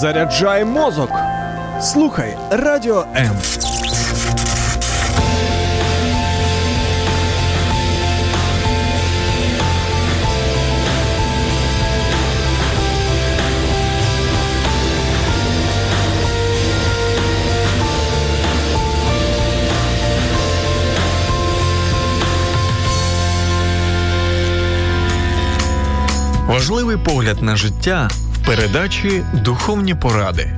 Заряджай мозок. Слухай радіо М. Важливий погляд на життя передачі Духовні поради.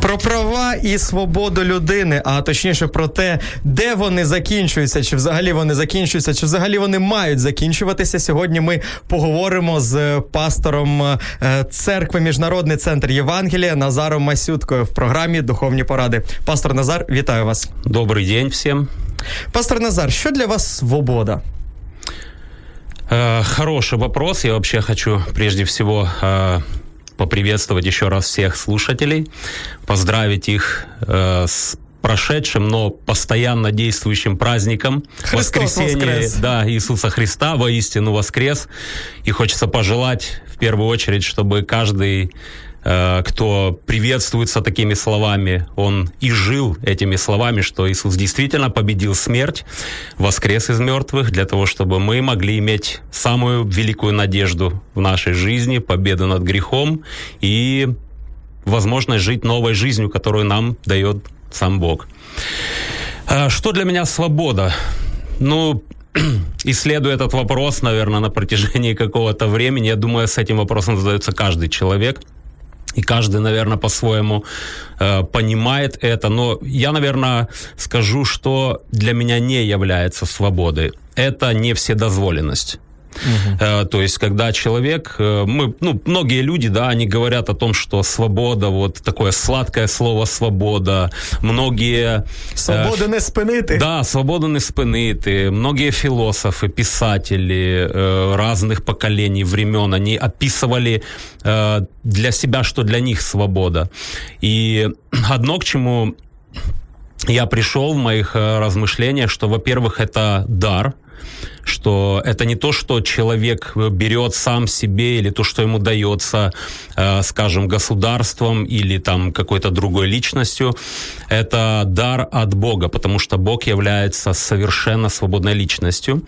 Про права і свободу людини, а точніше про те, де вони закінчуються, чи взагалі вони закінчуються, чи взагалі вони мають закінчуватися. Сьогодні ми поговоримо з пастором е, церкви Міжнародний центр Євангелія Назаром Масюткою в програмі Духовні поради. Пастор Назар, вітаю вас. Добрий день всім. Пастор Назар, що для вас свобода? Э, хороший вопрос. Я вообще хочу прежде всего э, поприветствовать еще раз всех слушателей, поздравить их э, с прошедшим, но постоянно действующим праздником Христос воскресения воскрес. да, Иисуса Христа, воистину воскрес. И хочется пожелать в первую очередь, чтобы каждый кто приветствуется такими словами, он и жил этими словами, что Иисус действительно победил смерть, воскрес из мертвых, для того, чтобы мы могли иметь самую великую надежду в нашей жизни, победу над грехом и возможность жить новой жизнью, которую нам дает сам Бог. А Что для меня свобода? Ну, исследуя этот вопрос, наверное, на протяжении какого-то времени, я думаю, с этим вопросом задается каждый человек. И каждый, наверное, по-своему э, понимает это. Но я, наверное, скажу, что для меня не является свободой. Это не вседозволенность. Э, То есть, когда человек, э, мы, ну, многие люди, да, они говорят о том, что свобода, вот такое сладкое слово свобода, многие... э, Свободу не спинити. Да, свободу не спинити. Многие философы, писатели разных поколений, времен, они описывали для себя, что для них свобода. И одно, к чему я пришел в моих размышлениях, что, во-первых, это дар, что это не то, что человек э, берет сам себе или то, что ему дается, э, скажем, государством или там какой-то другой личностью. Это дар от Бога, потому что Бог является совершенно свободной личностью.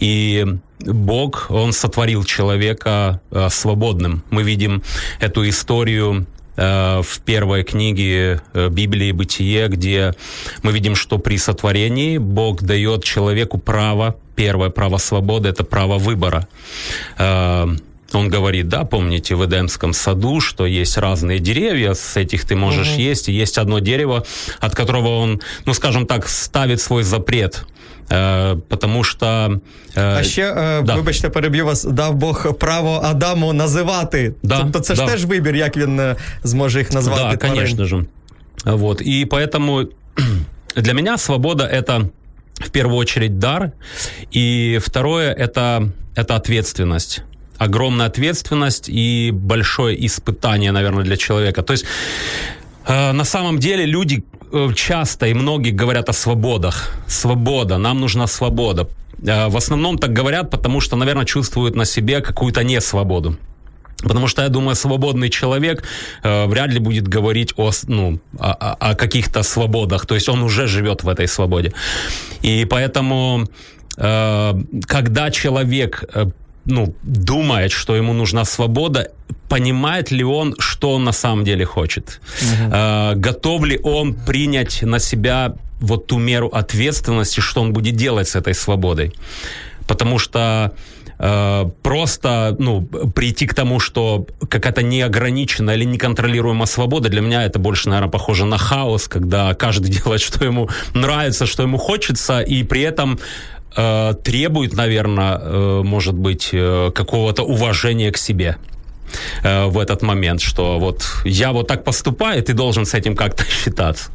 И Бог, Он сотворил человека э, свободным. Мы видим эту историю в первой книге Библии «Бытие», где мы видим, что при сотворении Бог дает человеку право, первое право свободы – это право выбора. Э, Он говорит, да, помните в Эдемском саду, что есть разные деревья, с этих ты можешь есть, и есть одно дерево, от которого он, ну, скажем так, ставит свой запрет, Э, потому что... э, А ще, е, да. вибачте, переб'ю вас, дав Бог право Адаму називати. Да, тобто це ж да. теж вибір, як він е, зможе їх назвати. Да, тварин. конечно же. Вот. И поэтому для меня свобода это в первую очередь дар, и второе это, это ответственность огромная ответственность и большое испытание, наверное, для человека. То есть э, на самом деле люди э, часто и многие говорят о свободах. Свобода, нам нужна свобода. Э, в основном так говорят, потому что, наверное, чувствуют на себе какую-то несвободу. Потому что, я думаю, свободный человек э, вряд ли будет говорить о, ну, о, о- каких-то свободах. То есть он уже живет в этой свободе. И поэтому, э, когда человек э, ну, думает, что ему нужна свобода, понимает ли он, что он на самом деле хочет? Э, готов ли он принять на себя вот ту меру ответственности, что он будет делать с этой свободой? Потому что э, просто ну, прийти к тому, что какая-то неограниченная или неконтролируемая свобода, для меня это больше, наверное, похоже на хаос, когда каждый делает, что ему нравится, что ему хочется, и при этом э, требует, наверное, э, может быть, э, какого-то уважения к себе э, в этот момент, что вот я вот так поступаю, и ты должен с этим как-то считаться.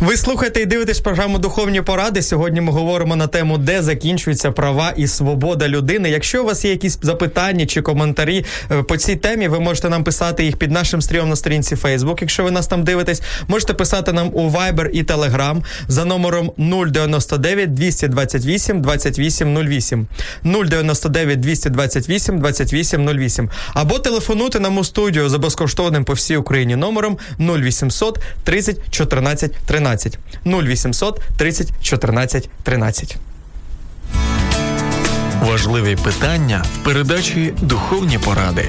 Ви слухаєте і дивитесь програму Духовні поради. Сьогодні ми говоримо на тему, де закінчуються права і свобода людини. Якщо у вас є якісь запитання чи коментарі е, по цій темі, ви можете нам писати їх під нашим стрімом на сторінці Facebook, Якщо ви нас там дивитесь, можете писати нам у Viber і Telegram за номером 099 228 2808 099 228 2808 або телефонуйте нам у студію за безкоштовним по всій Україні номером 0800 30 14 13 0800 30 14 13. Важливі питання в передачі Духовні поради.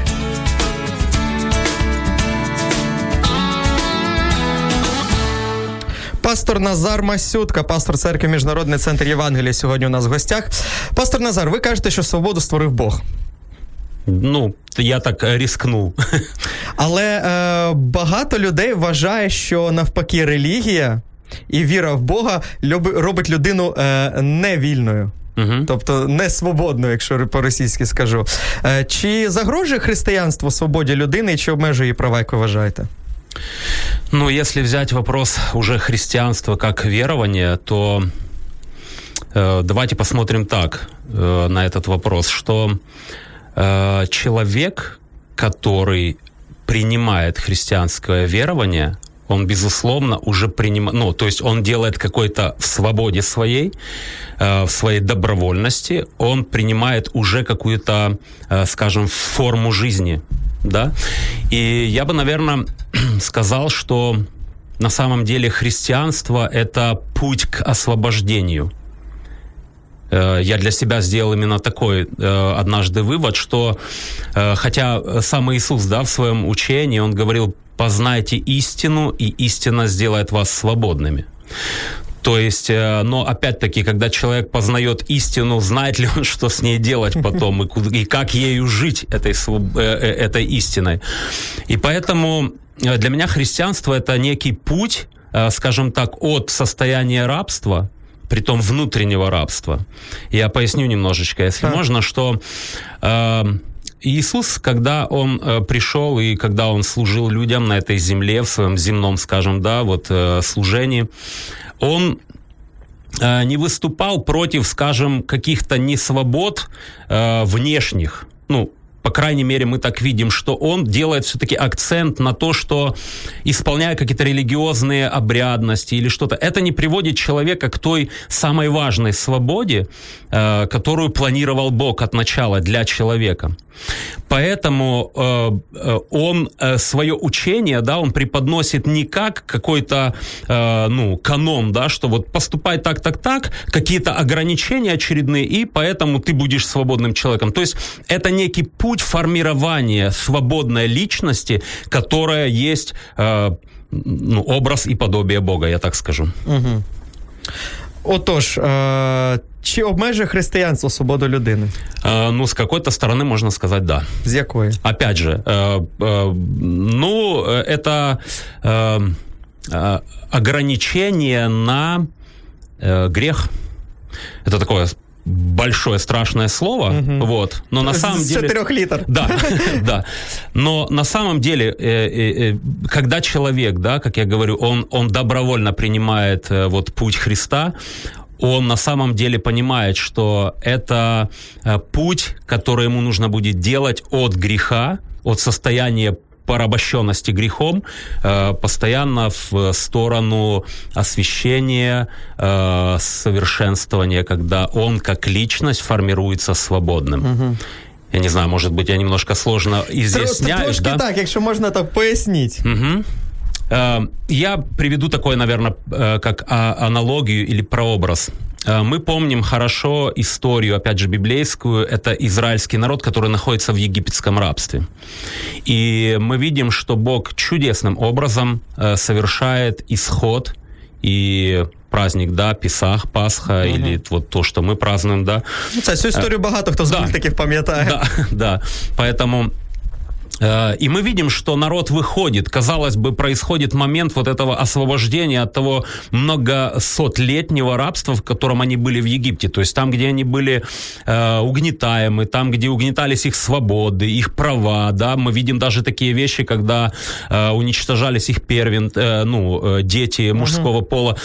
Пастор Назар Масютка, пастор церкви Міжнародний центр Євангелія, сьогодні у нас в гостях. Пастор Назар, ви кажете, що свободу створив Бог. Ну, я так е, рискнув. Але е, багато людей вважає, що навпаки релігія і віра в Бога люби- робить людину е, невільною. Угу. Тобто не свободною, якщо по-російськи скажу. Е, чи загрожує християнство свободі людини і чи обмежує її права, як ви вважаєте? Ну, если взять вопрос уже христианства как верования, то э, давайте посмотрим так э, на этот вопрос, что э, человек, который принимает христианское верование, он, безусловно, уже принимает, ну, то есть он делает какой-то в свободе своей, э, в своей добровольности, он принимает уже какую-то, э, скажем, форму жизни, да. И я бы, наверное, сказал, что на самом деле христианство – это путь к освобождению. Э, Я для себя сделал именно такой э, однажды вывод, что э, хотя сам Иисус, да, в своем учении, он говорил, познайте истину, и истина сделает вас свободными. То есть, но опять-таки, когда человек познает истину, знает ли он, что с ней делать потом, и, и как ею жить, этой, этой истиной. И поэтому для меня христианство это некий путь, скажем так, от состояния рабства, притом внутреннего рабства. Я поясню немножечко, если Так. можно, что э, Иисус, когда он э, пришел и когда он служил людям на этой земле, в своем земном, скажем, да, вот э, служении, он э, не выступал против, скажем, каких-то несвобод э, внешних. Ну, по крайней мере, мы так видим, что он делает все-таки акцент на то, что исполняя какие-то религиозные обрядности или что-то, это не приводит человека к той самой важной свободе, э, которую планировал Бог от начала для человека. Поэтому э, э, он э, свое учение, да, он преподносит не как какой-то, э, ну, канон, да, что вот поступай так, так, так, какие-то ограничения очередные, и поэтому ты будешь свободным человеком. То есть это некий путь формирования свободной личности, которая есть э, ну, образ и подобие Бога, я так скажу. Отож, е, чи обмежує християнство свободу людини? Э, ну, с какой-то стороны можно сказать да. З якої? Опять же, э, э, ну, э, это э, э, ограничение на э, грех. Это такое большое страшное слово, вот. Но на самом З деле чотирьох літер. да, да. Но на самом деле, э, э, э, когда человек, да, как я говорю, он, он добровольно принимает э, вот путь Христа, он на самом деле понимает, что это э, путь, который ему нужно будет делать от греха, от состояния порабощенности грехом, э, постоянно в сторону освящения, э, совершенствования, когда он как личность формируется свободным. Я не знаю, может быть, я немножко сложно изъясняюсь, Трошки да? так, якщо можна, то поясніть. Мгм. Э, Я приведу такой, наверное, как а- аналогию или прообраз. Э, Мы помним хорошо историю, опять же, библейскую. Это израильский народ, который находится в египетском рабстве. И мы видим, что Бог чудесным образом э, совершает исход и праздник, да, Песах, Пасха, или вот то, что мы празднуем, да, Ну, Це цю історію багато хто з да. мультиків пам'ятає. да, да. Поэтому Э, и мы видим, что народ выходит. Казалось бы, происходит момент вот этого освобождения от того многосотлетнего рабства, в котором они были в Египте. То есть там, где они были э, угнетаемы, там, где угнетались их свободы, их права. Да? Мы видим даже такие вещи, когда э, уничтожались их первен, э, ну, э, дети мужского uh-huh. пола.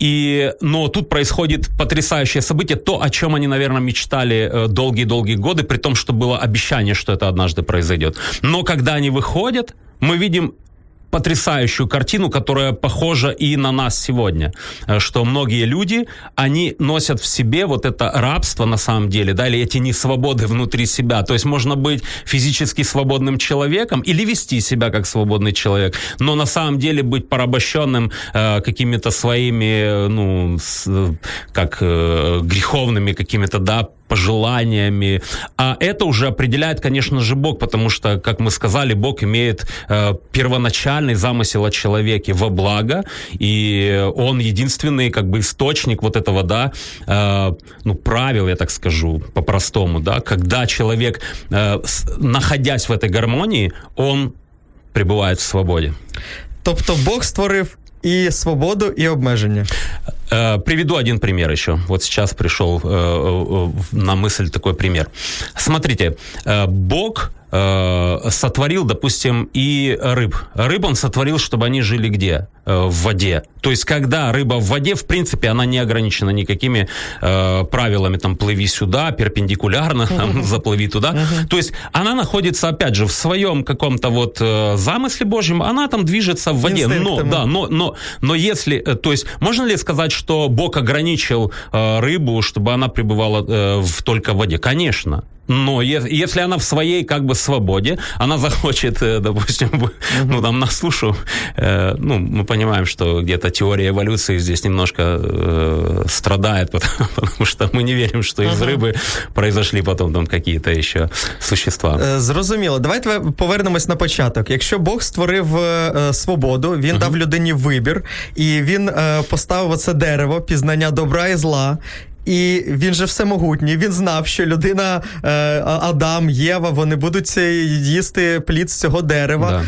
И, но тут происходит потрясающее событие, то, о чем они, наверное, мечтали э, долгие-долгие годы, при том, что было обещание, что это однажды произойдет. Но когда они выходят, мы видим потрясающую картину, которая похожа и на нас сегодня, э, что многие люди, они носят в себе вот это рабство на самом деле, да, или эти несвободы внутри себя. То есть можно быть физически свободным человеком или вести себя как свободный человек, но на самом деле быть порабощенным э, какими-то своими, э, ну, с, э, как э, греховными какими-то, да, пожеланиями. А это уже определяет, конечно же, Бог, потому что, как мы сказали, Бог имеет э, первоначальный замысел о человеке во благо, и он единственный как бы источник вот этого, да, э, ну, правил, я так скажу, по-простому, да, когда человек, э, находясь в этой гармонии, он пребывает в свободе. Тобто Бог створив и свободу, и обмеження. Э, приведу один пример еще. Вот сейчас пришел э, э, на мысль такой пример. Смотрите, Бог сотворил, допустим, и рыб. Рыб он сотворил, чтобы они жили где? В воде. То есть, когда рыба в воде, в принципе, она не ограничена никакими э, правилами, там, плыви сюда, перпендикулярно, там, заплыви туда. То есть, она находится, опять же, в своем каком-то вот э, замысле Божьем, она там движется в воде. Но, да, но, но, но если, то есть, можно ли сказать, что Бог ограничил э, рыбу, чтобы она пребывала э, в, только в воде? Конечно. Но если она в своей как бы свободе, она захочет, э, допустим, ну там на сушу, э, ну мы понимаем, что где-то теория эволюции здесь немножко э, страдает, потому, потому что мы не верим, что из рыбы произошли потом там какие-то ще существа. Е, зрозуміло. Давайте повернемось на початок. Якщо Бог створив е, свободу, він uh-huh. дав людині вибір, і він е, поставив оце дерево пізнання добра і зла. І він же всемогутній. Він знав, що людина е, Адам, Єва, вони будуть їсти плід з цього дерева. Да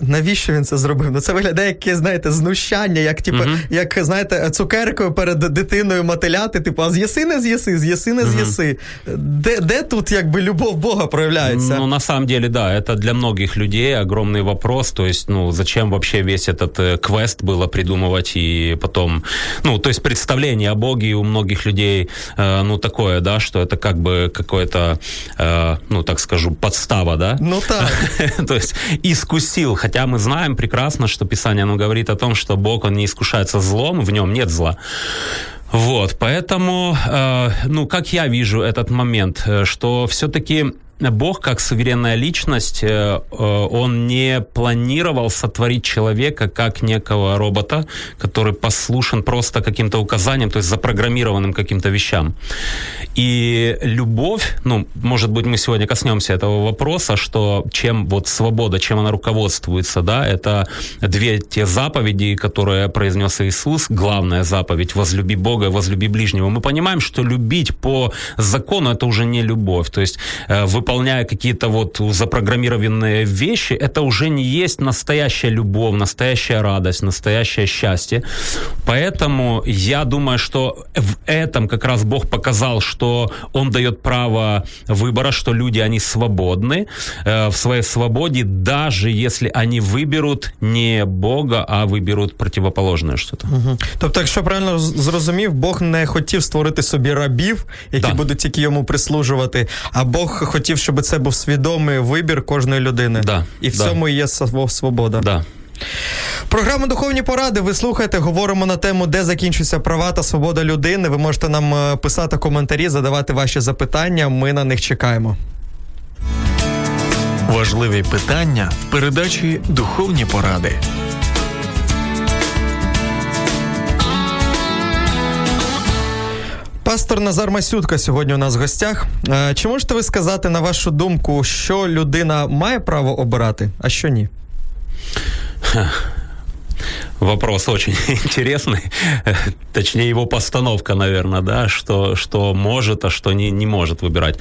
навіщо він це зробив? Ну це виглядає як, знаєте, знущання, як типу, uh-huh. як знаєте, цукеркою перед дитиною мотиляти, типу, а з'їси, не з'їси, з'їси, не з'їси. Uh-huh. Де, де тут якби любов Бога проявляется? Ну, на самом деле, да, это для многих людей огромный вопрос, то есть, ну, зачем вообще весь этот э, квест было придумывать и потом, ну, то есть представление о Боге у многих людей, э, ну, такое, да, что это как бы какое-то, э, ну, так скажу, подстава, да? Ну, так. то есть, искусил Хотя мы знаем прекрасно, что Писание оно говорит о том, что Бог, он не искушается злом, в нем нет зла. Вот, поэтому, э, ну, как я вижу этот момент, э, что все-таки Бог, как суверенная личность, э, э, он не планировал сотворить человека как некого робота, который послушен просто каким-то указаниям, то есть запрограммированным каким-то вещам. И любовь, ну, может быть, мы сегодня коснемся этого вопроса, что чем вот свобода, чем она руководствуется, да, это две те заповеди, которые произнес Иисус, главная заповедь, возлюби Бога возлюби ближнего. Мы понимаем, что любить по закону это уже не любовь, то есть э, вы выполняя какие-то вот запрограммированные вещи, это уже не есть настоящая любовь, настоящая радость, настоящее счастье. Поэтому я думаю, что в этом как раз Бог показал, что Он дает право выбора, что люди, они свободны э, в своей свободе, даже если они выберут не Бога, а виберуть противоположне что-то. Угу. Тобто, якщо правильно зрозумів, Бог не хотів створити собі рабів, які да. будуть тільки йому прислужувати, а Бог хотів хотів, щоб це був свідомий вибір кожної людини. Да, І в да. цьому є свобода. Да. Програма Духовні поради. Ви слухаєте, говоримо на тему, де закінчуються права та свобода людини. Ви можете нам е, писати коментарі, задавати ваші запитання. Ми на них чекаємо. Важливі питання в передачі Духовні поради. Пастор Назар Масютка сьогодні у нас в гостях. Е, чи можете ви сказати, на вашу думку, що людина має право обирати, а що ні? Вопрос очень интересный, точнее его постановка, наверное, да, что, что может, а что не, не может выбирать.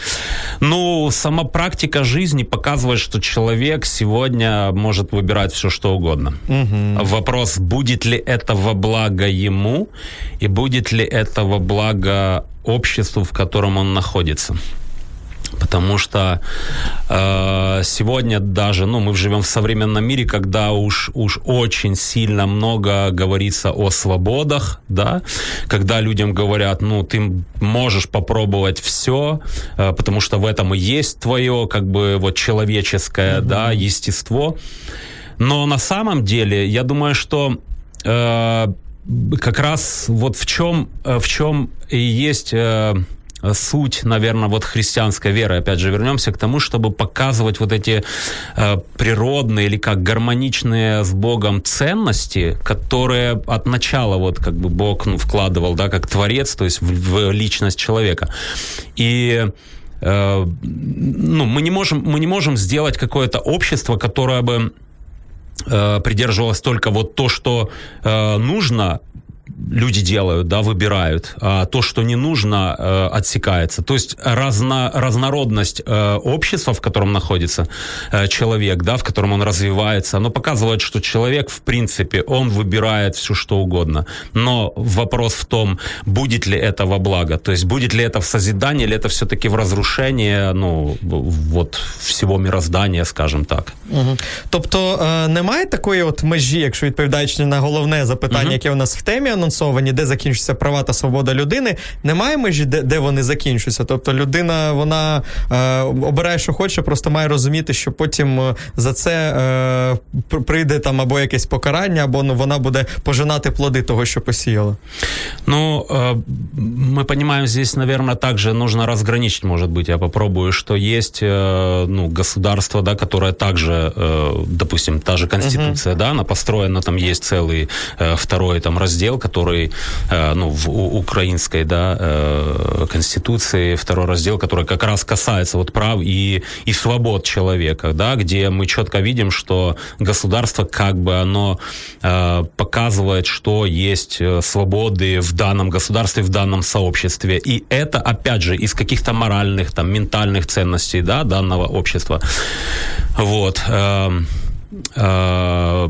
Ну, сама практика жизни показывает, что человек сегодня может выбирать все, что угодно. Угу. Вопрос, будет ли это во благо ему и будет ли это во благо обществу, в котором он находится. Потому что э, сегодня даже, ну, мы живем в современном мире, когда уж, уж очень сильно много говорится о свободах, да, когда людям говорят, ну, ты можешь попробовать все, э, потому что в этом и есть твое, как бы, вот, человеческое, mm-hmm. да, естество. Но на самом деле, я думаю, что э, как раз вот в чем, э, в чем и есть... Э, суть, наверное, вот христианской веры. Опять же, вернемся к тому, чтобы показывать вот эти э, природные или как гармоничные с Богом ценности, которые от начала вот как бы Бог ну, вкладывал, да, как творец, то есть в, в личность человека. И э, ну, мы не можем, мы не можем сделать какое-то общество, которое бы э, придерживалось только вот то, что э, нужно люди делают, да, выбирают, а то, что не нужно, э, отсекается. То есть разно, разнородность э, общества, в котором находится э, человек, да, в котором он развивается, оно показывает, что человек, в принципе, он выбирает все, что угодно. Но вопрос в том, будет ли это во благо, то есть будет ли это в созидании, или это все-таки в разрушении, ну, вот всего мироздания, скажем так. Угу. Тобто немає такої от межі, якщо відповідаючи на головне запитання, угу. яке у нас в темі, анонсовані, де закінчується права та свобода людини, немає межі, де, де вони закінчуються. Тобто людина вона е, обирає, що хоче, просто має розуміти, що потім е, за це е, прийде там або якесь покарання, або ну, вона буде пожинати плоди того, що посіяла. Ну, э, мы понимаем, здесь, наверное, также нужно разграничить, может быть, я попробую, что есть э, ну, государство, да, которое также, э, допустим, та же Конституция, uh-huh. да, она построена, там есть целый второй там раздел, который, э, ну, в украинской, да, э, конституции, второй раздел, который как раз касается вот прав и, и свобод человека, да, где мы четко видим, что государство как бы оно э, показывает, что есть свободы в данном государстве, в данном сообществе. И это, опять же, из каких-то моральных, там, ментальных ценностей, да, данного общества. Вот. Э,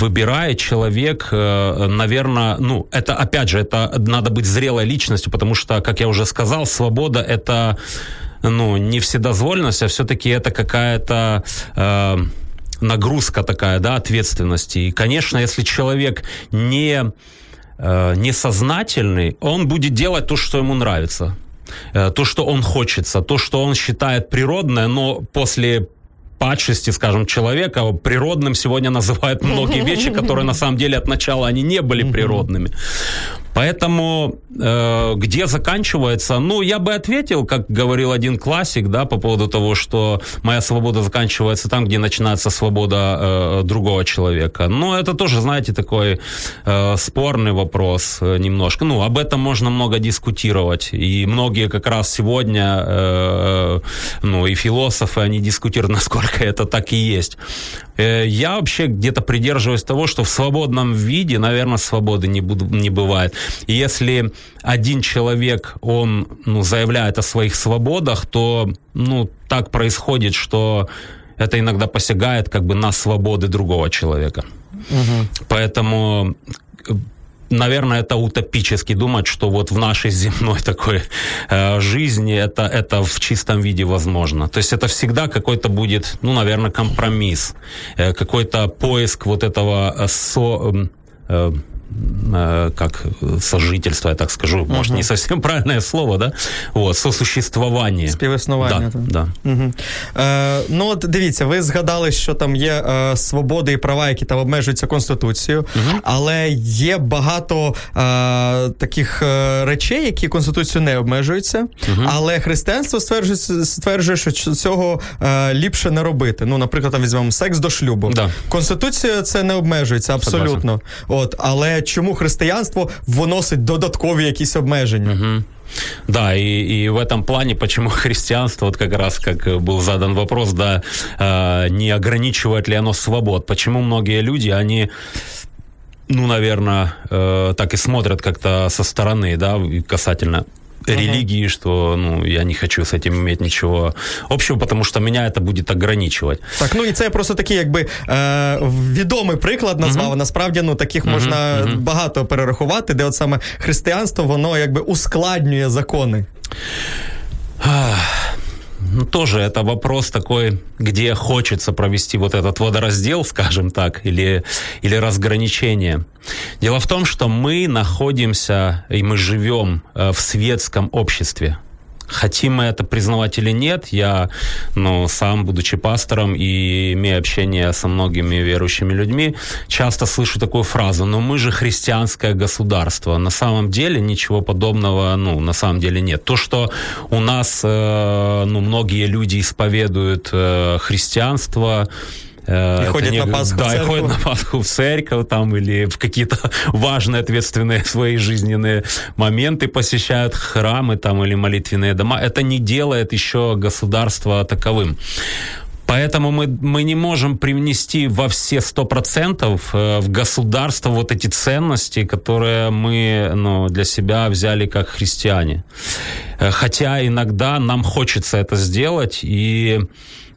выбирает человек, э, наверное, ну, это, опять же, это надо быть зрелой личностью, потому что, как я уже сказал, свобода — это, ну, не вседозволенность, а все-таки это какая-то... Э, нагрузка такая, да, ответственности. И, конечно, если человек не, э, несознательный, он будет делать то, что ему нравится то, что он хочется, то, что он считает природное, но после падшести, скажем, человека природным сегодня называют многие вещи, которые на самом деле от начала они не были природными. Поэтому э, где заканчивается? Ну, я бы ответил, как говорил один классик, да, по поводу того, что моя свобода заканчивается там, где начинается свобода э, другого человека. Но это тоже, знаете, такой э, спорный вопрос э, немножко. Ну, об этом можно много дискутировать. И многие как раз сегодня, э, ну, и философы, они дискутируют, насколько это так и есть. Э, я вообще где-то придерживаюсь того, что в свободном виде, наверное, свободы не, буду, не бывает. И если один человек, он ну, заявляет о своих свободах, то ну, так происходит, что это иногда посягает как бы на свободы другого человека. Угу. Поэтому наверное, это утопически думать, что вот в нашей земной такой э, жизни это, это в чистом виде возможно. То есть это всегда какой-то будет, ну, наверное, компромисс, э, какой-то поиск вот этого э, со... Э, Э, как сожительство, я так скажу, угу. может, не совсем правильное слово, да? Вот, сосуществування. Співіснування. Да, да. Угу. Е, ну, от дивіться, ви згадали, що там є е, свободи і права, які там обмежуються Конституцією, угу. але є багато е, таких е, речей, які Конституцією не обмежуються, угу. але християнство стверджує, стверджує, що цього е, ліпше не робити. Ну, наприклад, там візьмемо секс до шлюбу. Да. Конституція це не обмежується абсолютно. От, але чому християнство вносить додаткові якісь обмеження. Угу. Да, и, и в этом плане, почему христианство, вот как раз как был задан вопрос, да, э, не ограничивает ли оно свобод, почему многие люди, они ну, наверное, э, так и смотрят как-то со стороны, да, касательно религии, uh-huh. что ну, я не хочу с этим иметь нічого общего, потому що меня это будет ограничивать. Так, ну і це просто такий, якби е, відомий приклад назвав. Uh-huh. Насправді, ну таких uh-huh. можна багато перерахувати, де от саме християнство, воно якби ускладнює закони. Ну, тоже это вопрос такой, где хочется провести вот этот водораздел, скажем так, или, или разграничение. Дело в том, что мы находимся и мы живем э, в светском обществе. Хотим мы это признавать или нет, я, ну, сам, будучи пастором и имея общение со многими верующими людьми, часто слышу такую фразу, ну, мы же христианское государство. На самом деле ничего подобного, ну, на самом деле нет. То, что у нас, э, ну, многие люди исповедуют э, христианство, и ходят не, на Пасху Да, и ходят на Пасху в церковь там или в какие-то важные ответственные свои жизненные моменты посещают храмы там или молитвенные дома. Это не делает еще государство таковым. Поэтому мы, мы не можем привнести во все сто процентов э, в государство вот эти ценности, которые мы ну, для себя взяли как христиане. Э, хотя иногда нам хочется это сделать, и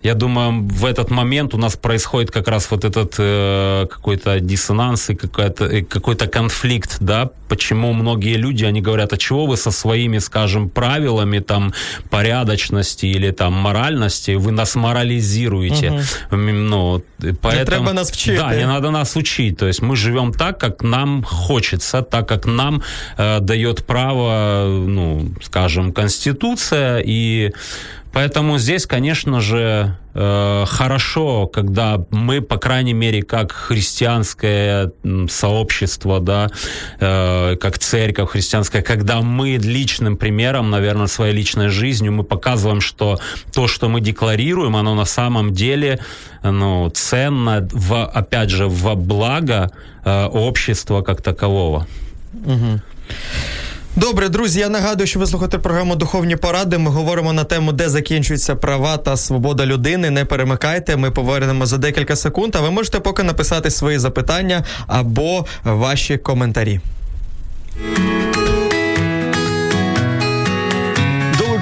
я думаю, в этот момент у нас происходит как раз вот этот э, какой-то диссонанс и какой-то, какой-то конфликт, да, почему многие люди, они говорят, а чего вы со своими, скажем, правилами там порядочности или там моральности, вы нас морализируете. Угу. Ну, поэтому, не треба нас вчить. Да, не надо нас учить. То есть мы живем так, как нам хочется, так, как нам э, дает право, ну, скажем, Конституция и Поэтому здесь, конечно же, э, хорошо, когда мы, по крайней мере, как христианское сообщество, да, э, как церковь христианская, когда мы личным примером, наверное, своей личной жизнью, мы показываем, что то, что мы декларируем, оно на самом деле ну, ценно, в, опять же, во благо э, общества как такового. Угу. Добре, друзі. Я нагадую, що ви слухаєте програму Духовні поради. Ми говоримо на тему, де закінчуються права та свобода людини. Не перемикайте. Ми повернемо за декілька секунд. А ви можете поки написати свої запитання або ваші коментарі.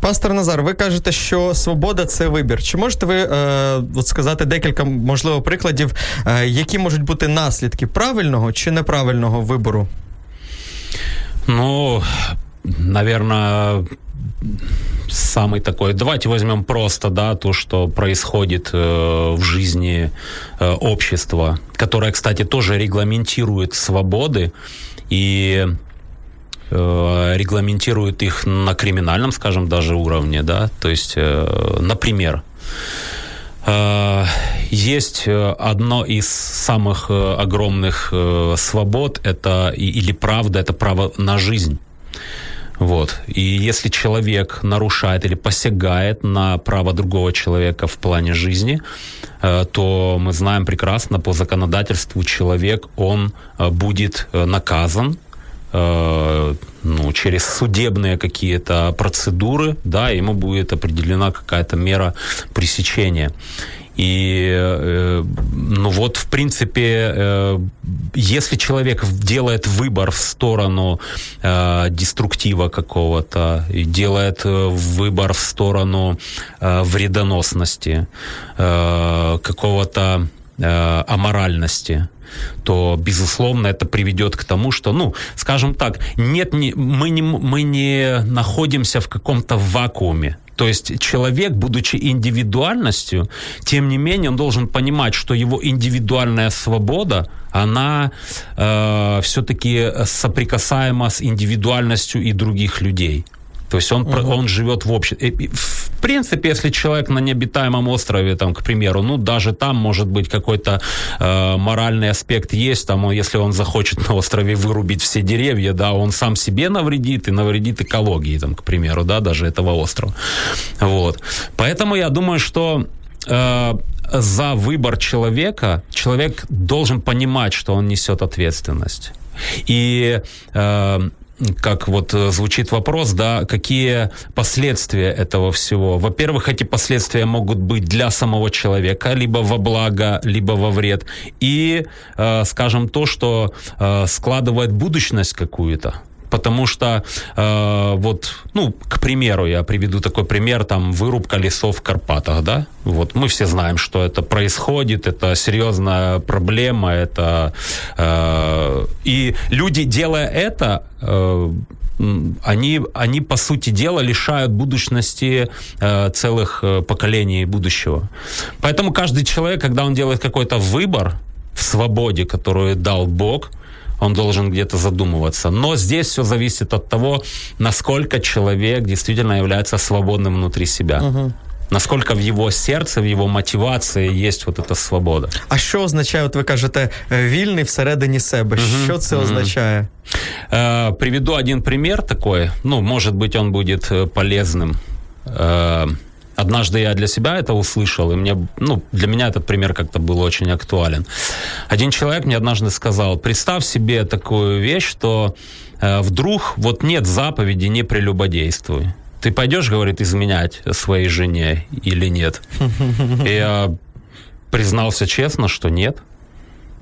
Пастор Назар, ви кажете, що свобода це вибір. Чи можете ви е, от сказати декілька, можливо, прикладів, е, які можуть бути наслідки правильного чи неправильного вибору? Ну, наверное, самый такой. Давайте возьмем просто, да, то, что происходит э, в жизни э, общества, которое, кстати, тоже регламентирует свободы и Э, регламентирует их на криминальном, скажем, даже уровне, да, то есть, э, например, э, есть одно из самых огромных свобод, это или правда, это право на жизнь. Вот. И если человек нарушает или посягает на право другого человека в плане жизни, то мы знаем прекрасно по законодательству человек, он будет наказан ну, через судебные какие-то процедуры, да, ему будет определена какая-то мера пресечения. И, э, ну вот, в принципе, э, если человек делает выбор в сторону деструктива какого-то, делает выбор в сторону вредоносности, какого-то аморальности, то, безусловно, это приведет к тому, что, ну, скажем так, нет, не, мы, не, мы не находимся в каком-то вакууме. То есть человек, будучи индивидуальностью, тем не менее, он должен понимать, что его индивидуальная свобода, она э, все-таки соприкасаема с индивидуальностью и других людей. То есть он, угу. он живет в обществе. В принципе, если человек на необитаемом острове, там, к примеру, ну, даже там может быть какой-то э, моральный аспект есть, там, если он захочет на острове вырубить все деревья, да, он сам себе навредит и навредит экологии, там, к примеру, да, даже этого острова. Вот. Поэтому я думаю, что э, за выбор человека человек должен понимать, что он несет ответственность. И э, как вот э, звучит вопрос, да, какие последствия этого всего? Во-первых, эти последствия могут быть для самого человека, либо во благо, либо во вред. И, э, скажем, то, что э, складывает будущность какую-то потому что э, вот, ну, к примеру, я приведу такой пример, там, вырубка лесов в Карпатах, да, вот мы все знаем, что это происходит, это серьезная проблема, это э, и люди, делая это, э, они, они, по сути дела, лишают будущности э, целых э, поколений будущего. Поэтому каждый человек, когда он делает какой-то выбор в свободе, которую дал Бог, он должен где-то задумываться. Но здесь все зависит от того, насколько человек действительно является свободным внутри себя. Угу. Насколько в его сердце, в его мотивації є вот эта свобода. А що означає, от ви кажете, вільний всередині себе? Угу, що це угу. означає? Э, приведу один пример такой. Ну, может быть, он будет э, полезным. Э, Однажды я для себя это услышал, и мне, ну, для меня этот пример как-то был очень актуален. Один человек мне однажды сказал, представь себе такую вещь, что э, вдруг вот нет заповеди «не прелюбодействуй». Ты пойдешь, говорит, изменять своей жене или нет? И я признался честно, что нет.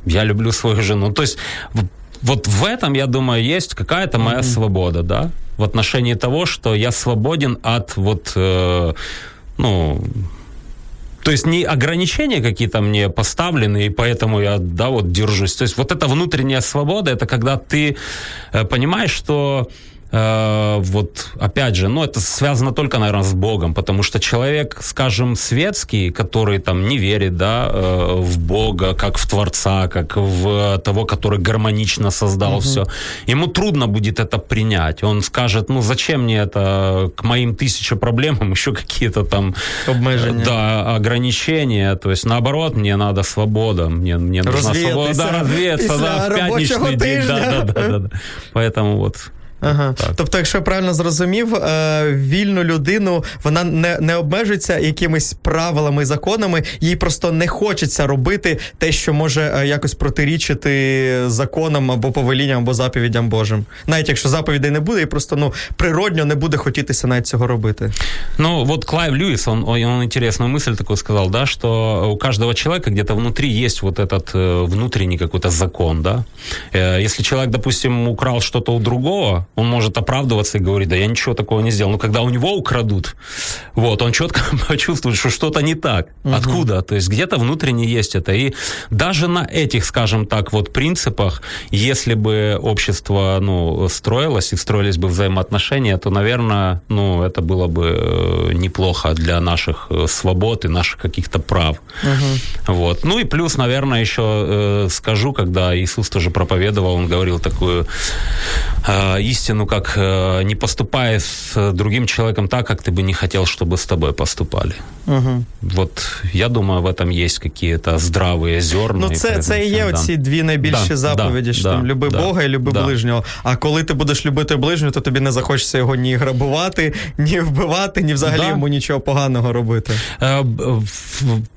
Я люблю свою жену. То есть вот в этом, я думаю, есть какая-то моя свобода, да, в отношении того, что я свободен от вот э, ну, то есть не ограничения какие-то мне поставлены, и поэтому я, да, вот держусь. То есть вот эта внутренняя свобода, это когда ты э, понимаешь, что Э, вот опять же, ну это связано только, наверное, с Богом, потому что человек, скажем, светский, который там не верит, да, э, в Бога, как в Творца, как в того, который гармонично создал угу. все, ему трудно будет это принять. Он скажет, ну зачем мне это к моим тысяча проблемам еще какие-то там Обмежения. да, ограничения. То есть наоборот, мне надо свобода, мне, мне нужна свобода, да, развеяться, да, в пятничный день, да, да, да, да, да. Поэтому вот Ага. Так. Тобто, якщо я правильно зрозумів, е, вільну людину вона не не обмежується якимись правилами і законами, їй просто не хочеться робити те, що може е, якось протирічити законам або повелінням, або заповідям Божим. Навіть якщо заповідей не буде, і просто ну природньо не буде хотітися навіть цього робити. Ну, вот Клайв Льюис, он, он интересную мысль такую сказал, да, что у каждого человека где-то внутри есть вот этот э, внутренний какой-то закон, да. Э, если человек, допустим, украл что-то у другого, он может оправдываться и говорить, да я ничего такого не сделал. Но когда у него украдут, вот, он четко почувствует, что что-то не так. Угу. Откуда? То есть где-то внутренне есть это. И даже на этих, скажем так, вот принципах, если бы общество, ну, строилось и строились бы взаимоотношения, то, наверное, ну, это было бы э, неплохо для наших э, свобод и наших каких-то прав. Угу. Вот. Ну и плюс, наверное, еще э, скажу, когда Иисус тоже проповедовал, он говорил такую э, истину, как э, не поступай с другим человеком так, как ты бы не хотел, чтобы с тобой поступали. Угу. Вот я думаю, в этом есть какие-то здравые зерна. Ну, це, це і є да. оці дві найбільші да, заповіді, що да, там люби да, Бога і люби да. ближнього. А коли ти будеш любити ближнього, то тобі не захочеться його ні грабувати, ні вбивати, ні взагалі да. йому нічого поганого робити. Э,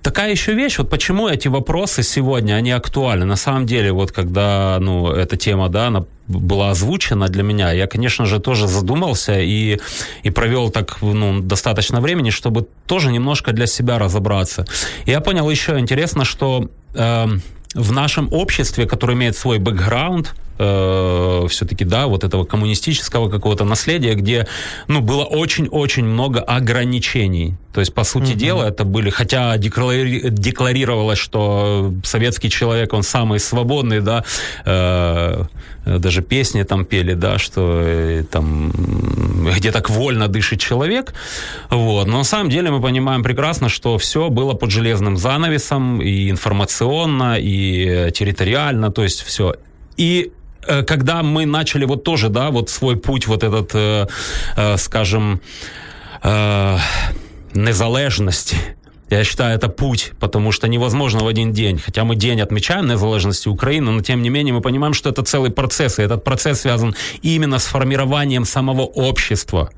такая еще вещь, вот почему эти вопросы сегодня, они актуальны. На самом деле, вот когда, ну, эта тема, да, она была озвучена для меня, я, конечно же, тоже задумался и, и провел так ну, достаточно времени, чтобы тоже немножко для себя разобраться. И я понял еще интересно, что э, в нашем обществе, которое имеет свой бэкграунд, э, все-таки, да, вот этого коммунистического какого-то наследия, где, ну, было очень-очень много ограничений. То есть, по сути mm-hmm. дела, это были, хотя деклари- декларировалось, что советский человек, он самый свободный, да, э, даже песни там пели, да, что э, там где так вольно дышит человек, вот. Но на самом деле мы понимаем прекрасно, что все было под железным занавесом и информационно, и территориально, то есть все. И когда мы начали вот тоже, да, вот свой путь, вот этот, э, э, скажем, э, незалежности, я считаю, это путь, потому что невозможно в один день, хотя мы день отмечаем незалежности Украины, но тем не менее мы понимаем, что это целый процесс, и этот процесс связан именно с формированием самого общества.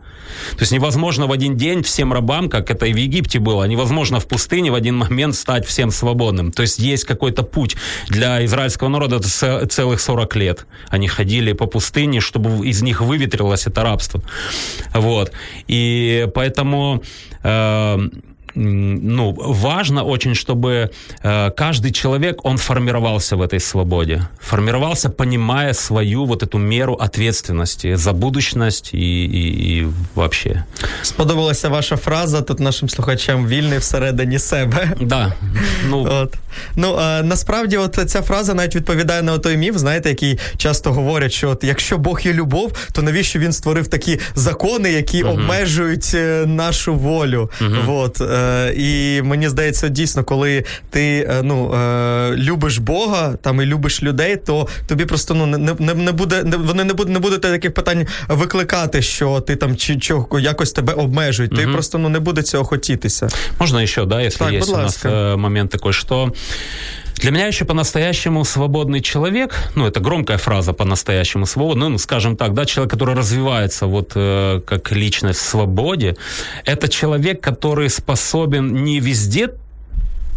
То есть невозможно в один день всем рабам, как это и в Египте было, невозможно в пустыне в один момент стать всем свободным. То есть есть какой-то путь. Для израильского народа это целых 40 лет. Они ходили по пустыне, чтобы из них выветрилось это рабство. Вот. И поэтому... Э, ну, важно очень, чтобы э, каждый человек, он формировался в этой свободе. Формировался, понимая свою вот эту меру ответственности за будущность и, і, і вообще. Сподобалася ваша фраза тут нашим слухачам вільний всередині себе. Да. Ну, от. ну а, насправді, от ця фраза навіть відповідає на той міф, знаєте, який часто говорять, що от якщо Бог є любов, то навіщо він створив такі закони, які uh обмежують е, нашу волю? uh От. Е, і мені здається, дійсно, коли ти е, ну, е, любиш Бога там і любиш людей, то тобі просто ну не не, не буде, не, вони не будуть не будуть таких питань викликати, що ти там чи чого якось тебе обмежують. Ти просто ну не буде цього хотітися. Можна ще, да, якщо є у нас момент такий, що Для меня еще по-настоящему свободный человек, ну, это громкая фраза по-настоящему свободный, ну, скажем так, да, человек, который развивается вот э, как личность в свободе, это человек, который способен не везде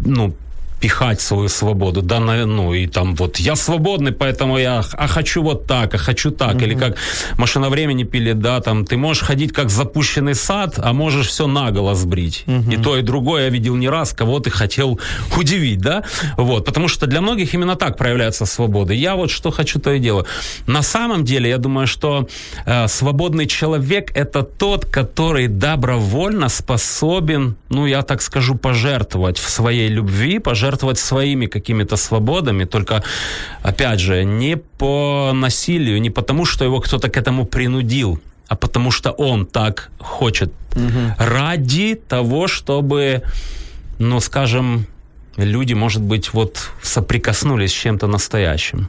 ну, пихать свою свободу, да, ну, и там вот я свободный, поэтому я а хочу вот так, а хочу так, mm-hmm. или как машина времени пили, да, там ты можешь ходить как запущенный сад, а можешь все наголо сбрить. Mm-hmm. И то, и другое я видел не раз, кого ты хотел удивить, да, вот, потому что для многих именно так проявляется свобода. Я вот что хочу, то и делаю. На самом деле, я думаю, что э, свободный человек это тот, который добровольно способен, ну, я так скажу, пожертвовать в своей любви, пожертвовать жертвовать своими какими-то свободами, только, опять же, не по насилию, не потому, что его кто-то к этому принудил, а потому что он так хочет. Угу. Ради того, чтобы, ну, скажем, люди, может быть, вот соприкоснулись с чем-то настоящим.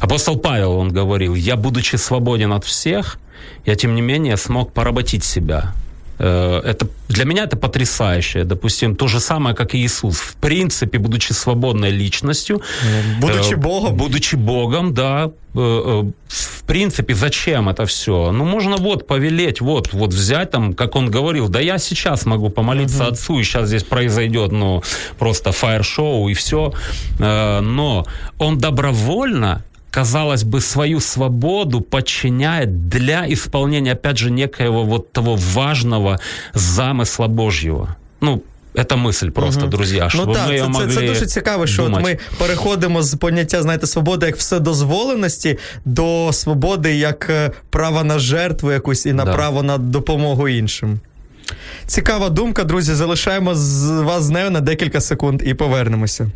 Апостол Павел, он говорил, я, будучи свободен от всех, я, тем не менее, смог поработить себя. Э, это для меня это потрясающе. Допустим, то же самое, как и Иисус. В принципе, будучи свободной личностью, будучи Богом, будучи Богом, да, э, в принципе, зачем это все? Ну, можно вот повелеть, вот, вот взять там, как он говорил, да я сейчас могу помолиться угу. Отцу, и сейчас здесь произойдет, ну, просто фаер-шоу и все. Э, но он добровольно казалось бы, свою свободу подчиняет для исполнения, опять же, некоего вот того важного замысла Божьего. Ну, это мисль просто, угу. друзі. Щоб ну так, ми це, могли це, це дуже цікаво, що от ми переходимо з поняття, знаєте, свободи як вседозволеності до свободи як е, права на жертву якусь і на да. право на допомогу іншим. Цікава думка, друзі. Залишаємо з вас з нею на декілька секунд і повернемося.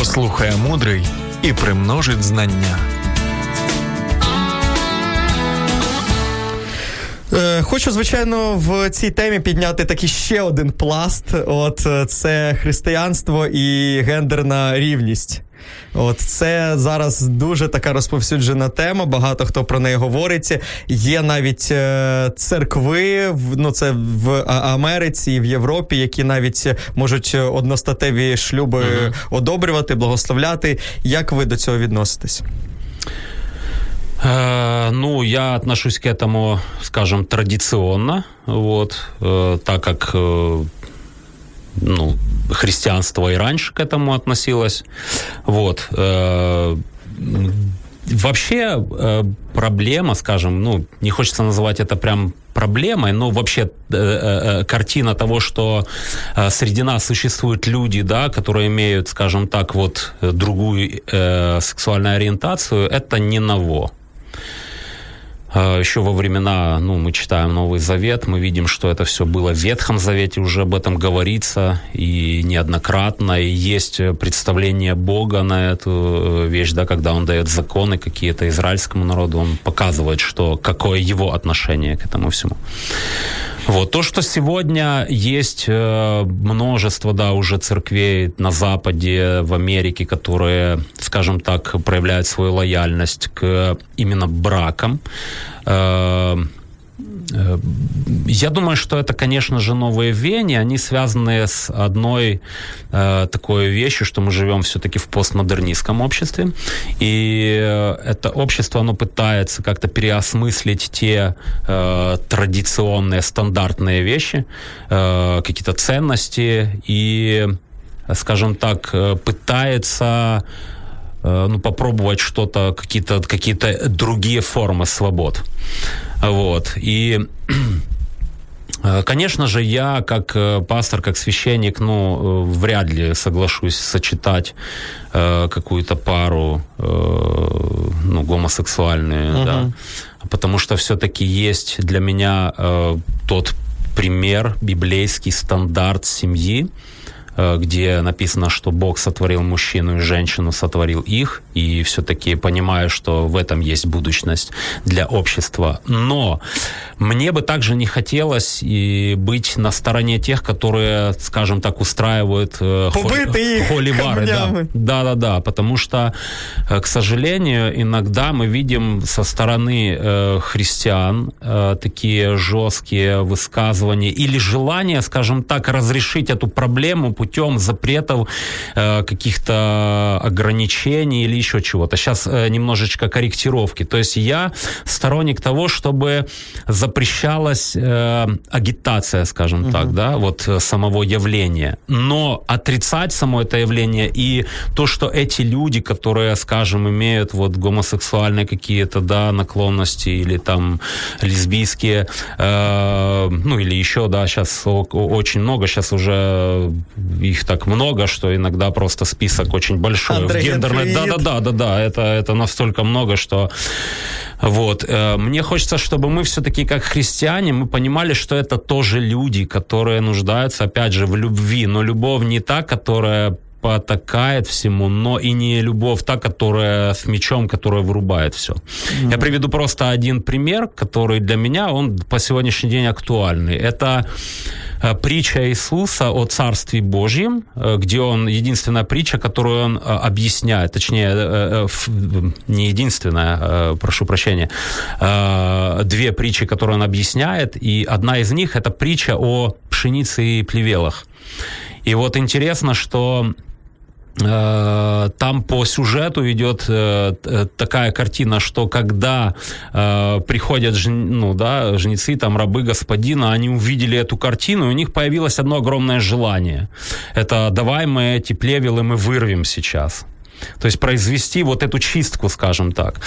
Послухає мудрий і примножить знання. Е, хочу, звичайно, в цій темі підняти такий ще один пласт. От е, це християнство і гендерна рівність. От це зараз дуже така розповсюджена тема. Багато хто про неї говорить. Є навіть е, церкви, ну це в Америці і в Європі, які навіть можуть одностатеві шлюби uh одобрювати, благословляти. Як ви до цього відноситесь? Э, ну, я отношусь к этому, скажем, традиционно, вот, э, так как э, ну, христианство и раньше к этому относилось. Вот. Э, вообще э, проблема, скажем, ну, не хочется называть это прям проблемой, но вообще э, картина того, что среди нас существуют люди, да, которые имеют, скажем так, вот другую сексуальную ориентацию, это не ново. А, Еще во времена, ну, мы читаем Новый Завет, мы видим, что это все было в Ветхом Завете, уже об этом говорится, и неоднократно, и есть представление Бога на эту э, вещь, да, когда он дает законы какие-то израильскому народу, он показывает, что, какое его отношение к этому всему. Вот то, что сегодня есть э, множество, да, уже церквей на Западе, в Америке, которые, скажем так, проявляют свою лояльность к именно бракам. Э, я думаю, что это, конечно же, новые веяния. Они связаны с одной э, такой вещью, что мы живем все-таки в постмодернистском обществе. И э, это общество, оно пытается как-то переосмыслить те э, традиционные, стандартные вещи, э, какие-то ценности и, скажем так, э, пытается ну, попробовать что-то, какие-то какие другие формы свобод. Вот. И э, Конечно же, я как э, пастор, как священник, ну, э, вряд ли соглашусь сочетать э, какую-то пару, э, ну, гомосексуальную, uh-huh. да, потому что все-таки есть для меня э, тот пример, библейский стандарт семьи, где написано, что Бог сотворил мужчину и женщину, сотворил их, и все-таки понимаю, что в этом есть будущность для общества. Но мне бы также не хотелось и быть на стороне тех, которые, скажем так, устраивают э, холи, холивары. Да. да, да, да, потому что, э, к сожалению, иногда мы видим со стороны э, христиан э, такие жесткие высказывания или желание, скажем так, разрешить эту проблему путем запретов, э, каких-то ограничений или еще чего-то. Сейчас э, немножечко корректировки. То есть я сторонник того, чтобы запрещалась э, агитация, скажем угу. так, да, вот э, самого явления. Но отрицать само это явление и то, что эти люди, которые, скажем, имеют вот гомосексуальные какие-то, да, наклонности или там лесбийские, э, ну или еще, да, сейчас очень много, сейчас уже их так много, что иногда просто список очень большой. Андрей, в гендерной... Да, да, да, да, да, это, это настолько много, что вот. Э, мне хочется, чтобы мы все-таки как христиане, мы понимали, что это тоже люди, которые нуждаются, опять же, в любви. Но любовь не та, которая потакает всему, но и не любовь та, которая с мечом, которая вырубает все. Mm-hmm. Я приведу просто один пример, который для меня, он по сегодняшний день актуальный. Это притча Иисуса о Царстве Божьем, э, где он, единственная притча, которую он э, объясняет, точнее, не единственная, прошу прощения, две притчи, которые он объясняет, и одна из них это притча о пшенице и плевелах. И вот интересно, что Э, там по сюжету идет э, такая картина, что когда э, приходят ну, да, жнецы, там, рабы господина, они увидели эту картину, и у них появилось одно огромное желание. Это давай мы эти плевелы мы вырвем сейчас. То есть произвести вот эту чистку, скажем так.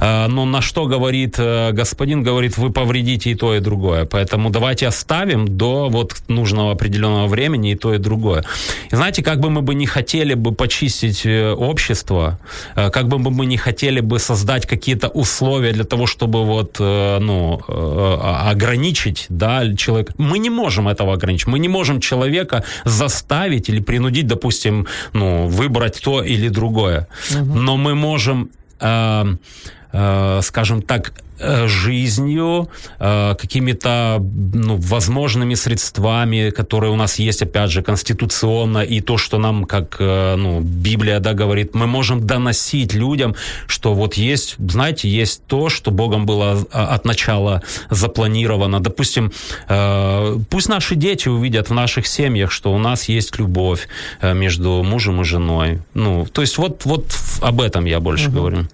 А, но на что говорит э, господин? Говорит, вы повредите и то, и другое. Поэтому давайте оставим до вот нужного определенного времени и то, и другое. И знаете, как бы мы бы не хотели бы почистить э, общество, э, как бы мы не хотели бы создать какие-то условия для того, чтобы вот, ну, ограничить, да, человека. Мы не можем этого ограничить. Мы не можем человека заставить или принудить, допустим, ну, выбрать то или другое другое. Угу. Но мы можем, э, э, скажем так, жизнью, э, какими-то ну, возможными средствами, которые у нас есть, опять же, конституционно, и то, что нам, как э, ну, Библия да, говорит, мы можем доносить людям, что вот есть, знаете, есть то, что Богом было от начала запланировано. Допустим, пусть наши дети увидят в наших семьях, что у нас есть любовь между мужем и женой. Ну, то есть вот, вот об этом я больше угу. говорю.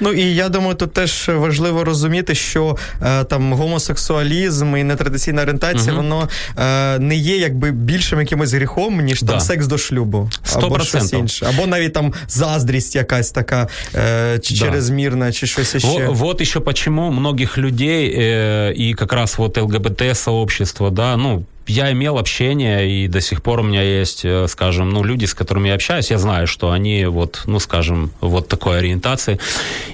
Ну і я думаю, тут теж важливо розуміти, що е, там гомосексуалізм і нетрадиційна орієнтація, угу. воно е, не є якби більшим якимось гріхом, ніж да. там секс до шлюбу. 100%. Або щось інше. Або навіть там заздрість якась така, е, чи да. чрезмірна, чи щось ще. Вот, вот еще почему многих людей э, и как раз вот ЛГБТ-сообщество, да, ну, я имел общение, и до сих пор у меня есть, э, скажем, ну, люди, с которыми я общаюсь, я знаю, что они вот, ну, скажем, вот такой ориентации.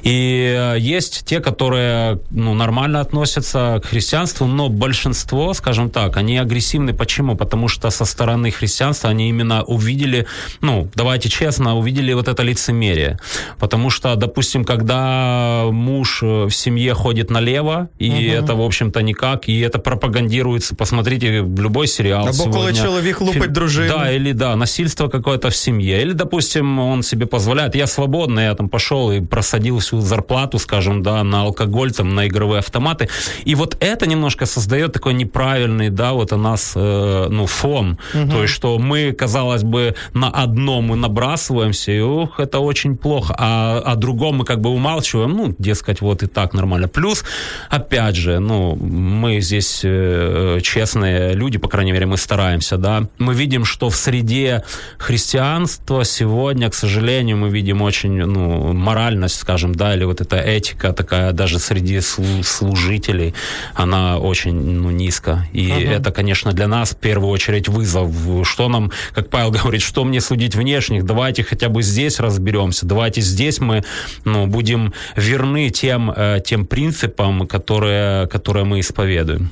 И э, есть те, которые, ну, нормально относятся к христианству, но большинство, скажем так, они агрессивны. Почему? Потому что со стороны христианства они именно увидели, ну, давайте честно, увидели вот это лицемерие. Потому что, допустим, когда муж э, в семье ходит налево, и угу. это, в общем-то, никак, и это пропагандируется, посмотрите, любой сериал Або сегодня. коли чоловік лупить Фильм- дружину. Да, или да, насильство какое-то в семье. Или, допустим, он себе позволяет, я свободный, я там пошел и просадил всю зарплату, скажем, да, на алкоголь, там, на игровые автоматы. И вот это немножко создает такой неправильный, да, вот у нас, э, ну, фон. То есть, что мы, казалось бы, на одном мы набрасываемся, и, ух, это очень плохо. А о другом мы как бы умалчиваем, ну, дескать, вот и так нормально. Плюс, опять же, ну, мы здесь э, честные люди, по крайней мере, мы стараемся, да. Мы видим, что в среде христианства сегодня, к сожалению, мы видим очень, ну, моральность, скажем, да, или вот эта этика такая даже среди слу- служителей, она очень, ну, низко. И это, конечно, для нас в первую очередь вызов. Что нам, как Павел говорит, что мне судить внешних? Давайте хотя бы здесь разберемся. Давайте здесь мы, ну, будем верны тем, э, тем принципам, которые, которые мы исповедуем.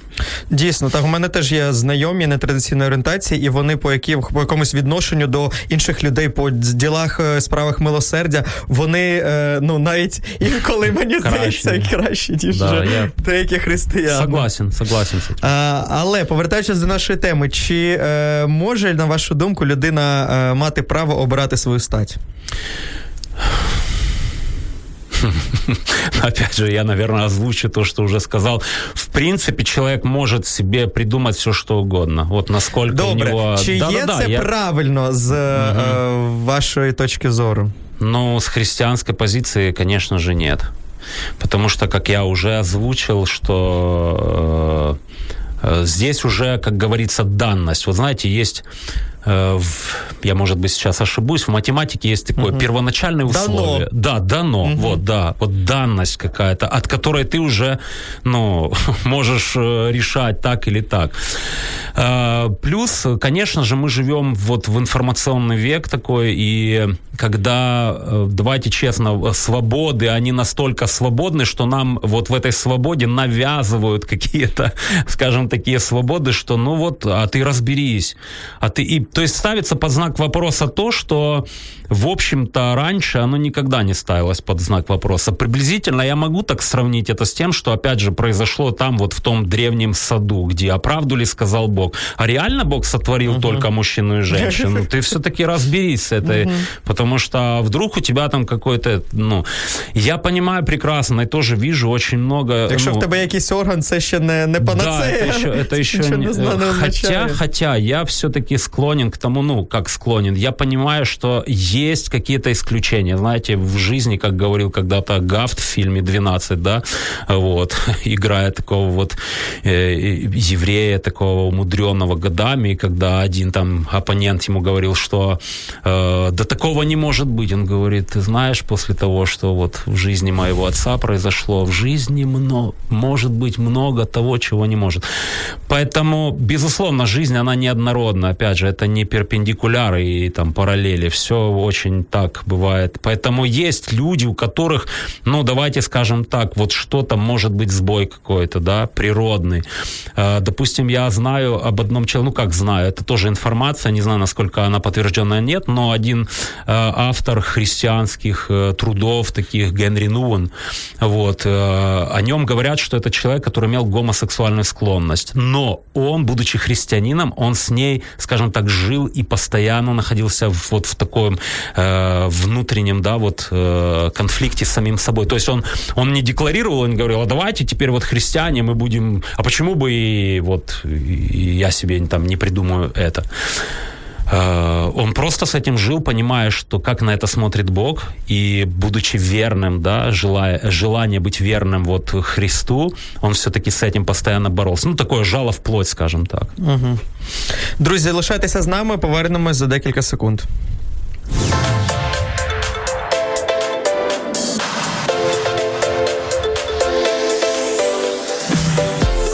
Дійсно, так у мене теж є знайомі нетрадиційної орієнтації, і вони по які по якомусь відношенню до інших людей по ділах, е, справах милосердя, вони е, ну навіть інколи мені здається краще, ніж Да, я- деякі християни. Согласен, согласен. А, але повертаючись до нашої теми, чи е, може на вашу думку людина е, мати право обирати свою стать? Опять же, я, наверное, озвучу то, что уже сказал. В принципе, человек может себе придумать все, что угодно. Вот насколько Добре, у него... чи є Да-да-да, це я- правильно з е, вашої точки зору? Ну, с христианской позиции, конечно же, нет. Потому что, как я уже озвучил, что э, э, здесь уже, как говорится, данность. Вот знаете, есть, э, я, может быть, сейчас ошибусь, в математике есть такое первоначальное Дано. условие. Да, дано. Вот, да. Вот данность какая-то, от которой ты уже, ну, можешь э, решать так или так. Э, Плюс, конечно же, мы живем вот в информационный век такой, и когда, э, давайте честно, свободы, они настолько свободны, что нам вот в этой свободе навязывают какие-то, скажем, такие свободы, что ну вот, а ты разберись. А ты, и, то есть ставится под знак вопроса то, что, в общем-то, раньше оно никогда не ставилось под знак вопроса. Приблизительно я могу так сравнить это с тем, что, опять же, произошло там, вот в том древнем саду, где «А правду ли сказал Бог?» А реально Бог сотворил только мужчину и женщину? Ты все-таки разберись с этой, потому что вдруг у тебя там какой-то, ну... Я понимаю прекрасно и тоже вижу очень много... Якщо ну, в тебе якийсь орган, це ще не, не да, панацея. это еще, это еще не- не хотя, хотя я все-таки склонен к тому, ну, как склонен, я понимаю, что есть какие-то исключения. Знаете, в жизни, как говорил когда-то Гафт в фильме «12», да, вот, играя такого вот э, еврея, такого умудренного годами, когда один там оппонент ему говорил, что э, да такого не может быть, он говорит, ты знаешь, после того, что вот в жизни моего отца произошло, в жизни много, может быть много того, чего не может. Поэтому, безусловно, жизнь, она неоднородна. Опять же, это не перпендикуляры и там параллели. Все очень так бывает. Поэтому есть люди, у которых, ну, давайте скажем так, вот что-то может быть сбой какой-то, да, природный. Э, Допустим, я знаю об одном человеке, ну, как знаю, это тоже информация, не знаю, насколько она подтвержденная, нет, но один э, автор христианских э, трудов, таких Генри Нуэн, вот, э, о нем говорят, что это человек, который имел гомосексуальную склонность. Но он, будучи христианином, он с ней, скажем так, жил и постоянно находился вот в таком э, внутреннем, да, вот э, конфликте с самим собой. То есть он, он не декларировал, он говорил, а давайте теперь вот христиане мы будем, а почему бы и вот и я себе там не придумаю это. Э, Он просто с этим жил, понимая, что как на это смотрит Бог, и будучи верным, да, желая, желание быть верным вот Христу, он все-таки с этим постоянно боролся. Ну, такое жало в плоть, скажем так. Друзі, лишайтеся з нами, повернемось за декілька секунд.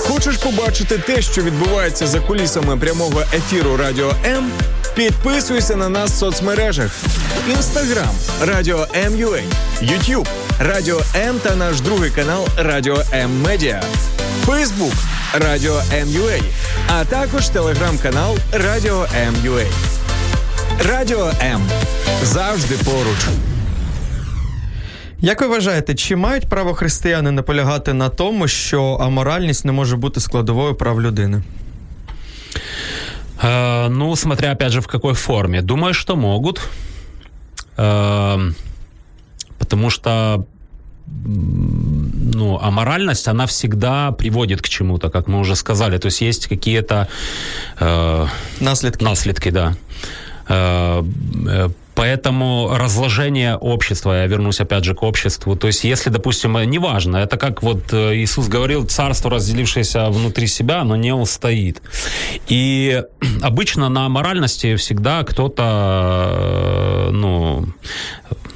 Хочеш побачити те, що відбувається за кулісами прямого ефіру Радіо М? Підписуйся на нас в соцмережах: Інстаграм Радіо М.Ю.А., Ютуб Радіо М та наш другий канал Радіо М Медіа, Фейсбук Радіо М.Ю.А., а також телеграм-канал Радіо М.Ю.А. Радіо М завжди поруч. Як ви вважаєте, чи мають право християни наполягати на тому, що аморальність не може бути складовою прав людини? Э, ну, смотря опять же в какой форме. Думаю, что могут. Э, потому что ну, аморальность, она всегда приводит к чему-то, как мы уже сказали. То есть есть какие-то э, наследки. Наследки, да. Э, э, поэтому разложение общества, я вернусь опять же к обществу, то есть если, допустим, неважно, это как вот э, Иисус говорил, царство, разделившееся внутри себя, оно не устоит. И обычно на моральности всегда кто-то, ну,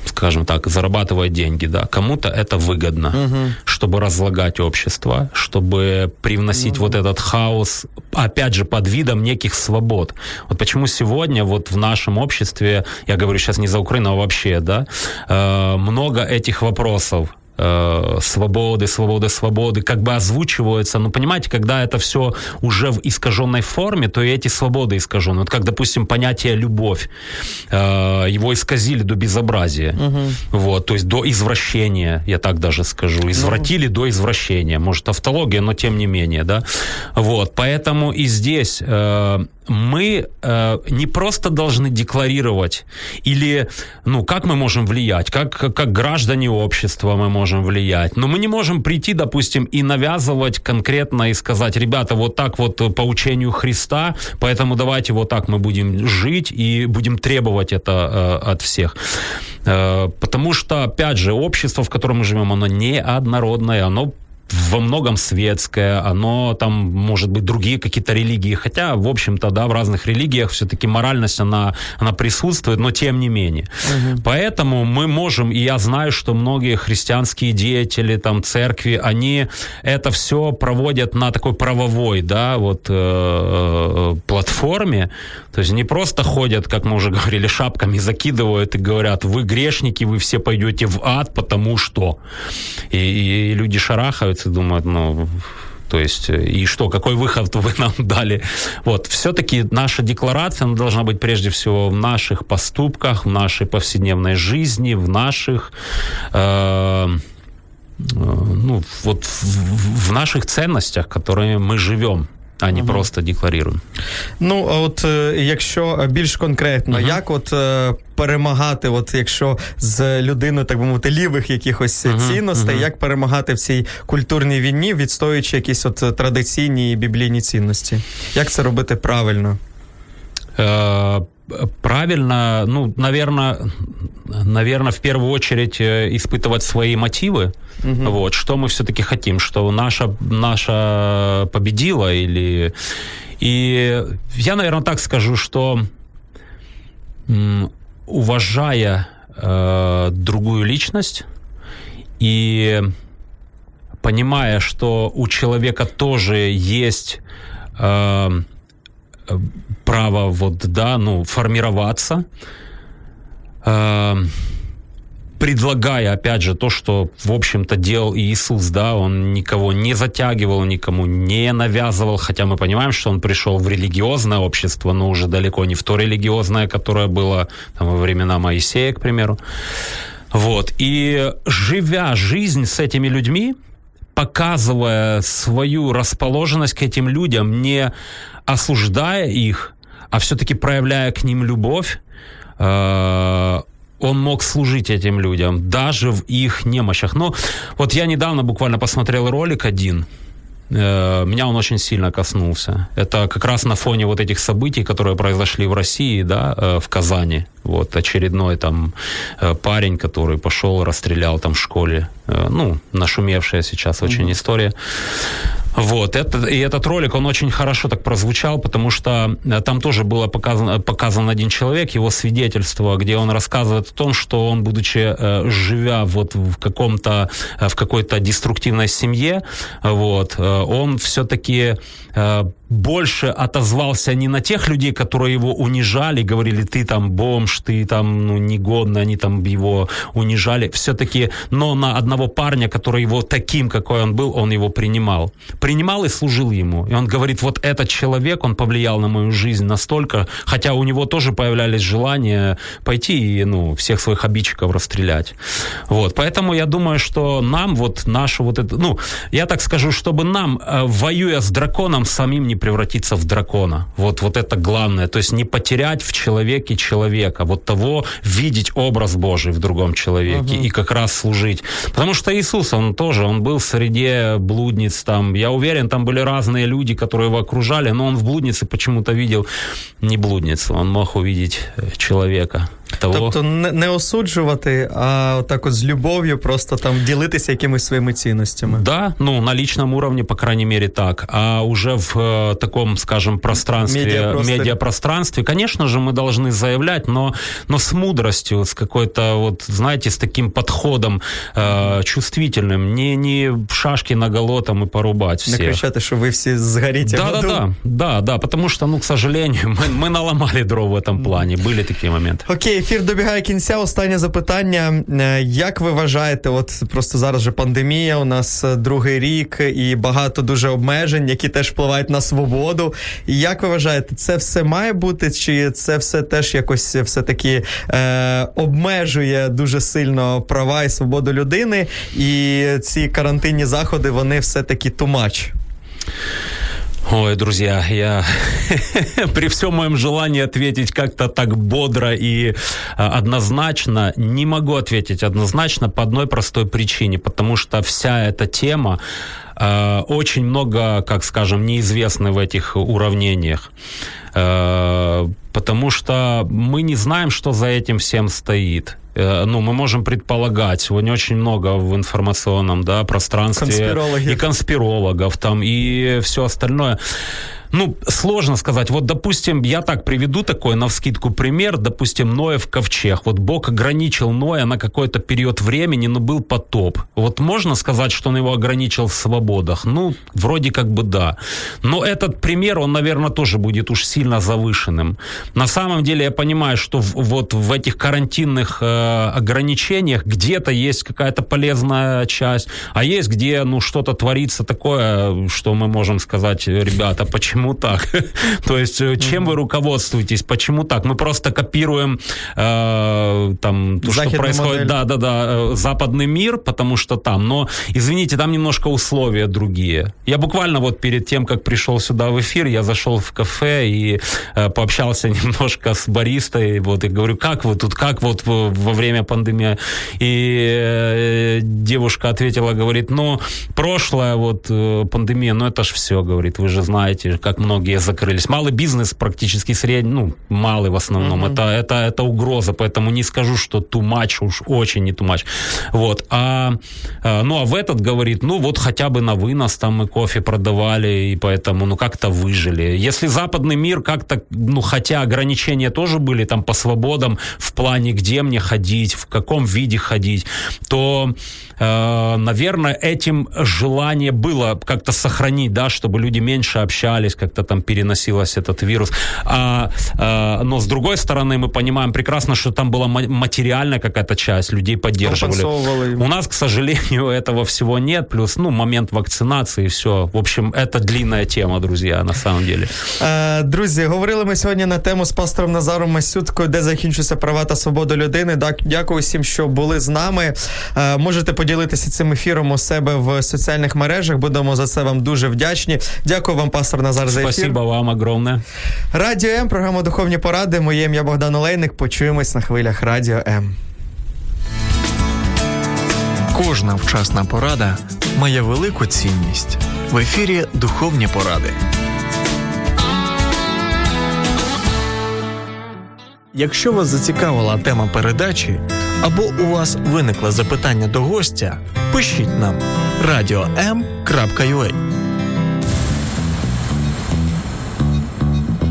скажем так, зарабатывает деньги, да, кому-то это выгодно, угу. чтобы разлагать общество, чтобы привносить угу. вот этот хаос, опять же, под видом неких свобод. Вот почему сегодня вот в нашем обществе, я говорю сейчас не за Украину, а вообще, да, э, много этих вопросов, э, свободы, свободы, свободы, как бы озвучиваются. Ну, понимаете, когда это все уже в искаженной форме, то и эти свободы искажены. Вот как, допустим, понятие любовь, э, его исказили до безобразия. Угу. Вот, то есть до извращения, я так даже скажу. Извратили ну. до извращения. Может, автология, но тем не менее, да. Вот, поэтому и здесь э, мы э, не просто должны декларировать или, ну, как мы можем влиять, как, как граждане общества мы можем влиять, но мы не можем прийти, допустим, и навязывать конкретно и сказать, ребята, вот так вот по учению Христа, поэтому давайте вот так мы будем жить и будем требовать это э, от всех. Э, потому что, опять же, общество, в котором мы живем, оно неоднородное, оно во многом светское, оно там, может быть, другие какие-то религии, хотя, в общем-то, да, в разных религиях все-таки моральность, она, она присутствует, но тем не менее. Угу. Поэтому мы можем, и я знаю, что многие христианские деятели, там, церкви, они это все проводят на такой правовой, да, вот, э, э, платформе, то есть не просто ходят, как мы уже говорили, шапками закидывают и говорят, вы грешники, вы все пойдете в ад, потому что. И, и люди шарахаются, и думают, ну, то есть, и что, какой выход вы нам дали? Вот, все-таки наша декларация она должна быть прежде всего в наших поступках, в нашей повседневной жизни, в наших, э, э, ну, вот в, в наших ценностях, которыми мы живем а не uh просто декларуємо. Ну, от якщо більш конкретно, uh як от перемагати, от якщо з людиною, так би мовити, лівих якихось uh цінностей, як перемагати в цій культурній війні, відстоюючи якісь от традиційні і біблійні цінності? Як це робити правильно? Е, правильно, ну, наверное, наверное, в первую очередь испытывать свои мотивы. Угу. Вот, что мы все-таки хотим, что наша, наша победила или... И я, наверное, так скажу, что уважая э, другую личность и понимая, что у человека тоже есть э, право вот, да, ну, формироваться, э, предлагая, опять же, то, что, в общем-то, делал Иисус, да, он никого не затягивал, никому не навязывал, хотя мы понимаем, что он пришел в религиозное общество, но уже далеко не в то религиозное, которое было там, во времена Моисея, к примеру. Вот. И живя жизнь с этими людьми, показывая свою расположенность к этим людям, не осуждая их, а все-таки проявляя к ним любовь, э, он мог служить этим людям, даже в их немощах. Но вот я недавно буквально посмотрел ролик один, э, меня он очень сильно коснулся. Это как раз на фоне вот этих событий, которые произошли в России, да, э, в Казани. Вот очередной там э, парень, который пошел, расстрелял там в школе. Ну, нашумевшая сейчас очень mm-hmm. история. Вот, это, и этот ролик, он очень хорошо так прозвучал, потому что э, там тоже было показано, показан один человек, его свидетельство, где он рассказывает о том, что он, будучи, э, живя вот в каком-то, э, в какой-то деструктивной семье, вот, он все-таки больше отозвался не на тех людей, которые его унижали, говорили, ты там бомж, ты там ну, негодный, они там его унижали, все-таки, но на одного парня, который его таким, какой он был, он его принимал. Принимал и служил ему. И он говорит, вот этот человек, он повлиял на мою жизнь настолько, хотя у него тоже появлялись желания пойти и ну, всех своих обидчиков расстрелять. Вот, поэтому я думаю, что нам вот нашу вот это, ну, я так скажу, чтобы нам, э, воюя с драконом, самим не превратиться в дракона. Вот, вот это главное. То есть не потерять в человеке человека, вот того видеть образ Божий в другом человеке uh-huh. и как раз служить. Потому что Иисус, он тоже, он был в среде блудниц там. Я уверен, там были разные люди, которые его окружали, но он в блуднице почему-то видел не блудницу, он мог увидеть э, человека Того. Тобто не, не осуджувати, а так от з любов'ю просто там ділитися якимись своїми цінностями. Да, ну на личном уровне, по крайней мере, так. А уже в э, таком, скажем, пространстве, медиапространстве, медиапространстве, конечно же, мы должны заявлять, но, но с мудростью, с какой-то, вот, знаете, с таким подходом э, чувствительным, не, не шашки на там и порубать всех. Не кричати, что вы все сгорите да, да, да, да, да, потому что, ну, к сожалению, мы, мы наломали дров в этом плане, были такие моменты. Окей, ефір добігає кінця. Останнє запитання. Е, як ви вважаєте, от просто зараз же пандемія, у нас е, другий рік і багато дуже обмежень, які теж впливають на свободу. Як ви вважаєте, це все має бути, чи це все теж якось все-таки е, обмежує дуже сильно права і свободу людини? І ці карантинні заходи, вони все-таки тумач? Ой, друзья, я при всем моем желании ответить как-то так бодро и а, однозначно не могу ответить однозначно по одной простой причине, потому что вся эта тема э, очень много, как скажем, неизвестны в этих уравнениях. Э, потому что мы не знаем, что за этим всем стоит. Э, ну, мы можем предполагать, сегодня очень много в информационном да, пространстве и конспирологов там, и все остальное. Ну, сложно сказать. Вот, допустим, я так приведу такой на вскидку пример. Допустим, Ноев ковчег. Вот Бог ограничил Ноя на какой-то период времени, но был потоп. Вот можно сказать, что он его ограничил в свободах? Ну, вроде как бы да. Но этот пример, он, наверное, тоже будет уж сильно завышенным. На самом деле я понимаю, что в, вот в этих карантинных э, ограничениях где-то есть какая-то полезная часть, а есть где, ну, что-то творится такое, что мы можем сказать, ребята, почему почему так? То есть э, чем вы руководствуетесь, почему так? Мы просто копируем э, там то, что происходит, да, да, да, э, западный мир, потому что там, но извините, там немножко условия другие. Я буквально вот перед тем, как пришел сюда в эфир, я зашел в кафе и э, пообщался немножко с баристой, вот и говорю, как вы тут, как вот во время пандемии, и э, девушка ответила, говорит, ну прошлое вот э, пандемия, ну это ж все, говорит, вы же знаете, как многие закрылись. Малый бизнес практически средний, ну, малый в основном. Mm-hmm. Это, это, это угроза, поэтому не скажу, что too much, уж очень не too much. Вот. А, а, ну, а в этот говорит, ну, вот хотя бы на вынос там мы кофе продавали, и поэтому, ну, как-то выжили. Если западный мир как-то, ну, хотя ограничения тоже были там по свободам в плане, где мне ходить, в каком виде ходить, то, э, наверное, этим желание было как-то сохранить, да, чтобы люди меньше общались, как-то там переносилось этот вирус. А, а, но с другой стороны, мы понимаем прекрасно, что там была материальная какая-то часть, людей поддерживали. У нас, к сожалению, этого всего нет. Плюс, ну, момент вакцинации, все. В общем, это длинная тема, друзья, на самом деле. Е, друзі, говорили ми сьогодні на тему з пастором Назаром Масюткою, де закінчуються права та свобода людини. Дякую всім, що були з нами. Е, можете поділитися цим ефіром у себе в соціальних мережах. Будемо за це вам дуже вдячні. Дякую вам, пастор Назар. Назар, за ефір. Спасибо вам огромне. Радіо М, програма Духовні поради. Моє ім'я Богдан Олейник. Почуємось на хвилях Радіо М. Кожна вчасна порада має велику цінність. В ефірі Духовні поради. Якщо вас зацікавила тема передачі або у вас виникло запитання до гостя, пишіть нам radio.m.ua